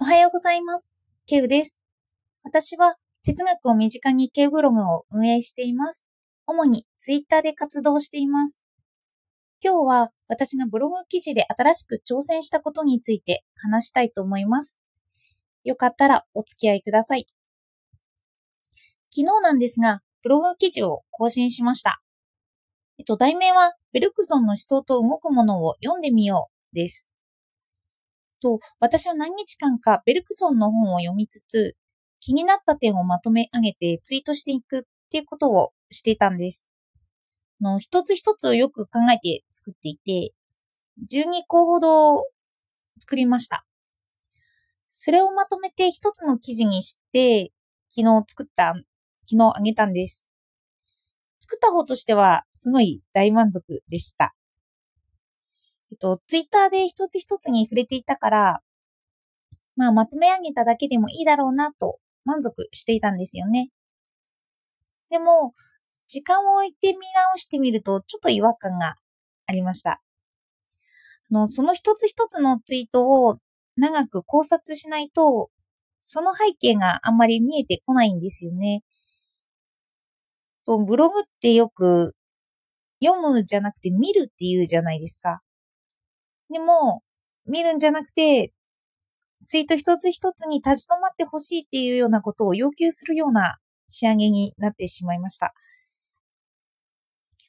おはようございます。ケウです。私は哲学を身近にケウブログを運営しています。主にツイッターで活動しています。今日は私がブログ記事で新しく挑戦したことについて話したいと思います。よかったらお付き合いください。昨日なんですが、ブログ記事を更新しました。えっと、題名は、ベルクソンの思想と動くものを読んでみようです。と、私は何日間かベルクソンの本を読みつつ、気になった点をまとめ上げてツイートしていくっていうことをしていたんです。の一つ一つをよく考えて作っていて、12個ほど作りました。それをまとめて一つの記事にして、昨日作った、昨日あげたんです。作った方としては、すごい大満足でした。えっと、ツイッターで一つ一つに触れていたから、まあ、まとめ上げただけでもいいだろうなと満足していたんですよね。でも、時間を置いて見直してみると、ちょっと違和感がありました。あの、その一つ一つのツイートを長く考察しないと、その背景があんまり見えてこないんですよね。とブログってよく読むじゃなくて見るっていうじゃないですか。でも、見るんじゃなくて、ツイート一つ一つに立ち止まってほしいっていうようなことを要求するような仕上げになってしまいました。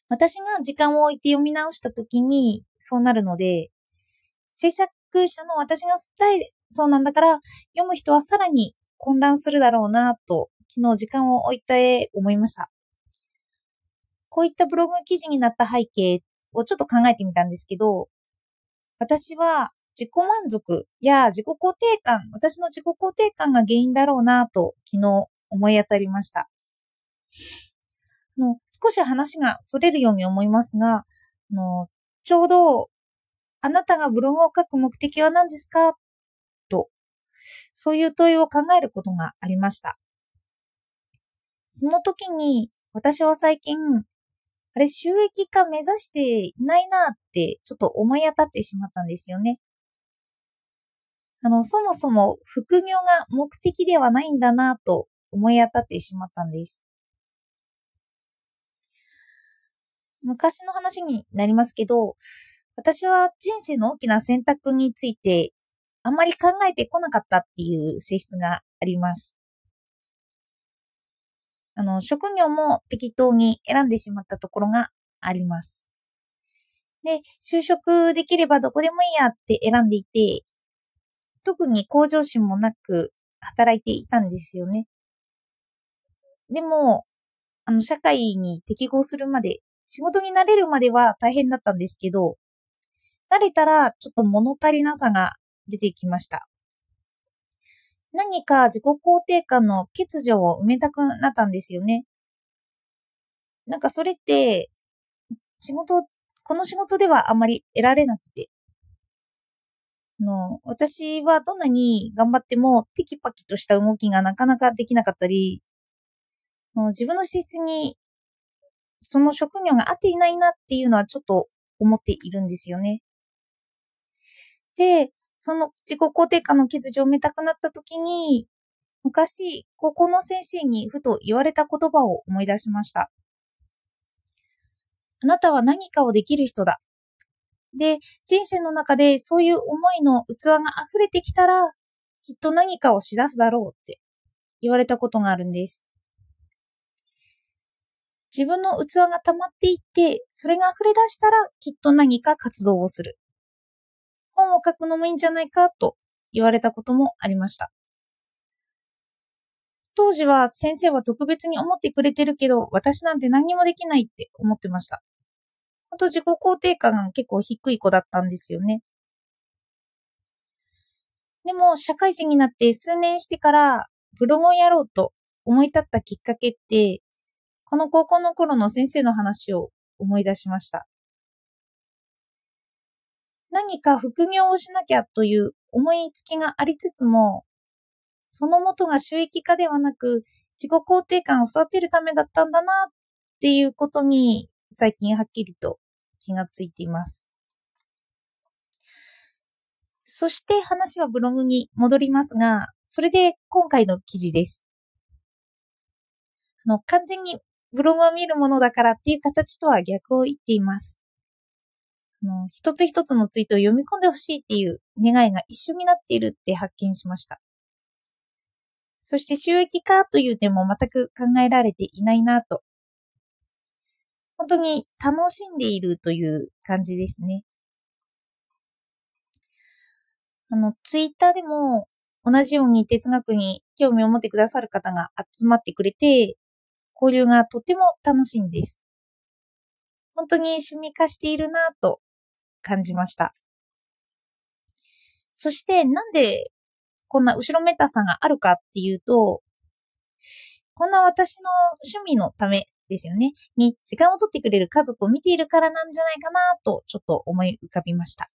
私が時間を置いて読み直したときにそうなるので、制作者の私が伝え、そうなんだから、読む人はさらに混乱するだろうなと、昨日時間を置いて思いました。こういったブログ記事になった背景をちょっと考えてみたんですけど、私は自己満足や自己肯定感、私の自己肯定感が原因だろうなと昨日思い当たりました。あの少し話が逸れるように思いますが、あのちょうどあなたがブログを書く目的は何ですか？と、そういう問いを考えることがありました。その時に私は最近、あれ収益化目指していないなってちょっと思い当たってしまったんですよね。あの、そもそも副業が目的ではないんだなと思い当たってしまったんです。昔の話になりますけど、私は人生の大きな選択についてあまり考えてこなかったっていう性質があります。あの、職業も適当に選んでしまったところがあります。で、就職できればどこでもいいやって選んでいて、特に向上心もなく働いていたんですよね。でも、あの、社会に適合するまで、仕事になれるまでは大変だったんですけど、慣れたらちょっと物足りなさが出てきました。何か自己肯定感の欠如を埋めたくなったんですよね。なんかそれって、仕事、この仕事ではあまり得られなくて。あの、私はどんなに頑張ってもテキパキとした動きがなかなかできなかったり、自分の資質にその職業が合っていないなっていうのはちょっと思っているんですよね。で、その自己肯定感の欠如を埋めたくなった時に、昔、高校の先生にふと言われた言葉を思い出しました。あなたは何かをできる人だ。で、人生の中でそういう思いの器が溢れてきたら、きっと何かをしだすだろうって言われたことがあるんです。自分の器が溜まっていって、それが溢れ出したら、きっと何か活動をする。を書くのもいいんじゃないかと言われたこともありました。当時は先生は特別に思ってくれてるけど、私なんて何もできないって思ってました。あと自己肯定感が結構低い子だったんですよね。でも、社会人になって数年してから、ブログをやろうと思い立ったきっかけって、この高校の頃の先生の話を思い出しました。何か副業をしなきゃという思いつきがありつつも、その元が収益化ではなく、自己肯定感を育てるためだったんだなっていうことに、最近はっきりと気がついています。そして話はブログに戻りますが、それで今回の記事です。あの、完全にブログを見るものだからっていう形とは逆を言っています。あの、一つ一つのツイートを読み込んでほしいっていう願いが一緒になっているって発見しました。そして収益化という点も全く考えられていないなと。本当に楽しんでいるという感じですね。あの、ツイッターでも同じように哲学に興味を持ってくださる方が集まってくれて、交流がとても楽しいんです。本当に趣味化しているなぁと感じました。そしてなんでこんな後ろめたさがあるかっていうと、こんな私の趣味のためですよね、に時間を取ってくれる家族を見ているからなんじゃないかなとちょっと思い浮かびました。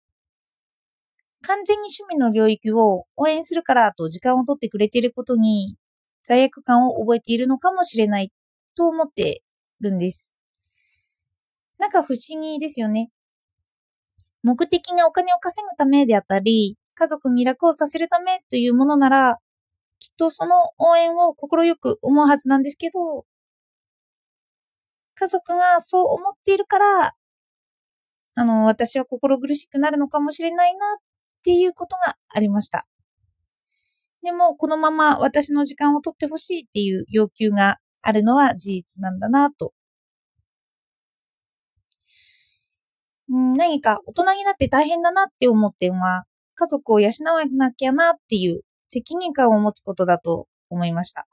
完全に趣味の領域を応援するからと時間を取ってくれていることに罪悪感を覚えているのかもしれないと思ってるんです。なんか不思議ですよね。目的がお金を稼ぐためであったり、家族に楽をさせるためというものなら、きっとその応援を心よく思うはずなんですけど、家族がそう思っているから、あの、私は心苦しくなるのかもしれないなっっていうことがありました。でも、このまま私の時間を取ってほしいっていう要求があるのは事実なんだなと。ん何か大人になって大変だなって思っては、家族を養わなきゃなっていう責任感を持つことだと思いました。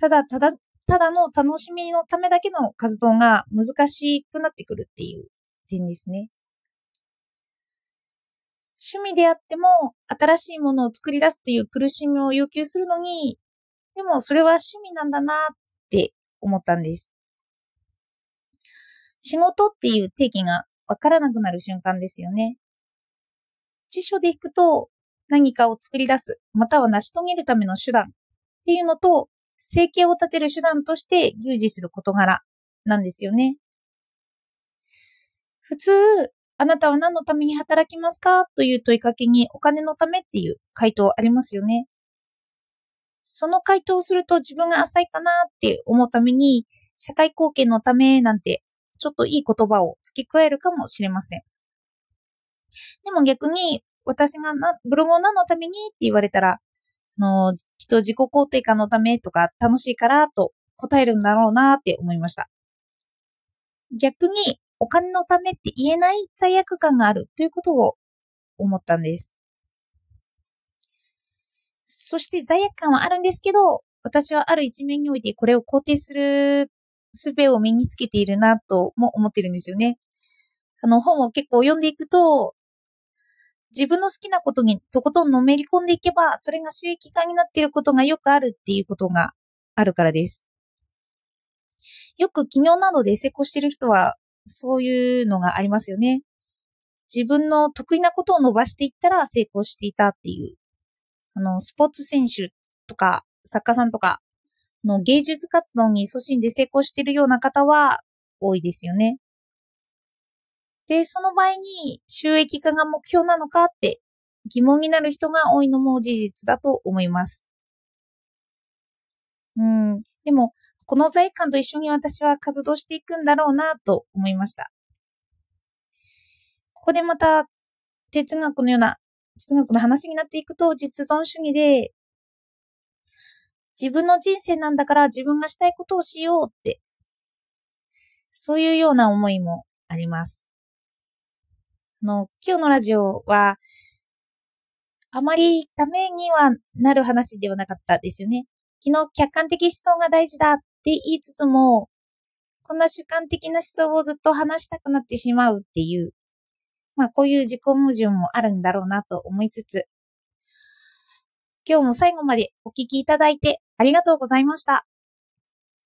ただ、ただ、ただの楽しみのためだけの活動が難しくなってくるっていう点ですね。趣味であっても新しいものを作り出すという苦しみを要求するのに、でもそれは趣味なんだなって思ったんです。仕事っていう定義がわからなくなる瞬間ですよね。辞書でいくと何かを作り出す、または成し遂げるための手段っていうのと、生計を立てる手段として牛耳する事柄なんですよね。普通、あなたは何のために働きますか？という問いかけにお金のためっていう回答ありますよね。その回答をすると自分が浅いかなって思うために、社会貢献のためなんて、ちょっといい言葉を付け加えるかもしれません。でも逆に、私がなブログを何のためにって言われたら、あの、きっと自己肯定感のためとか楽しいからと答えるんだろうなって思いました。逆に、お金のためって言えない罪悪感があるということを思ったんです。そして罪悪感はあるんですけど、私はある一面においてこれを肯定する術を身につけているなとも思ってるんですよね。あの本を結構読んでいくと、自分の好きなことにとことんのめり込んでいけば、それが収益化になっていることがよくあるっていうことがあるからです。よく企業などで成功している人は、そういうのがありますよね。自分の得意なことを伸ばしていったら成功していたっていう。あの、スポーツ選手とか、作家さんとか、の芸術活動に勤しんで成功しているような方は多いですよね。で、その場合に収益化が目標なのかって疑問になる人が多いのも事実だと思います。うん。でも、この罪悪感と一緒に私は活動していくんだろうなと思いました。ここでまた哲学のような、哲学の話になっていくと実存主義で、自分の人生なんだから自分がしたいことをしようって、そういうような思いもあります。あの、今日のラジオは、あまりためにはなる話ではなかったですよね。昨日客観的思想が大事だって言いつつも、こんな主観的な思想をずっと話したくなってしまうっていう、まあこういう自己矛盾もあるんだろうなと思いつつ、今日も最後までお聞きいただいてありがとうございました。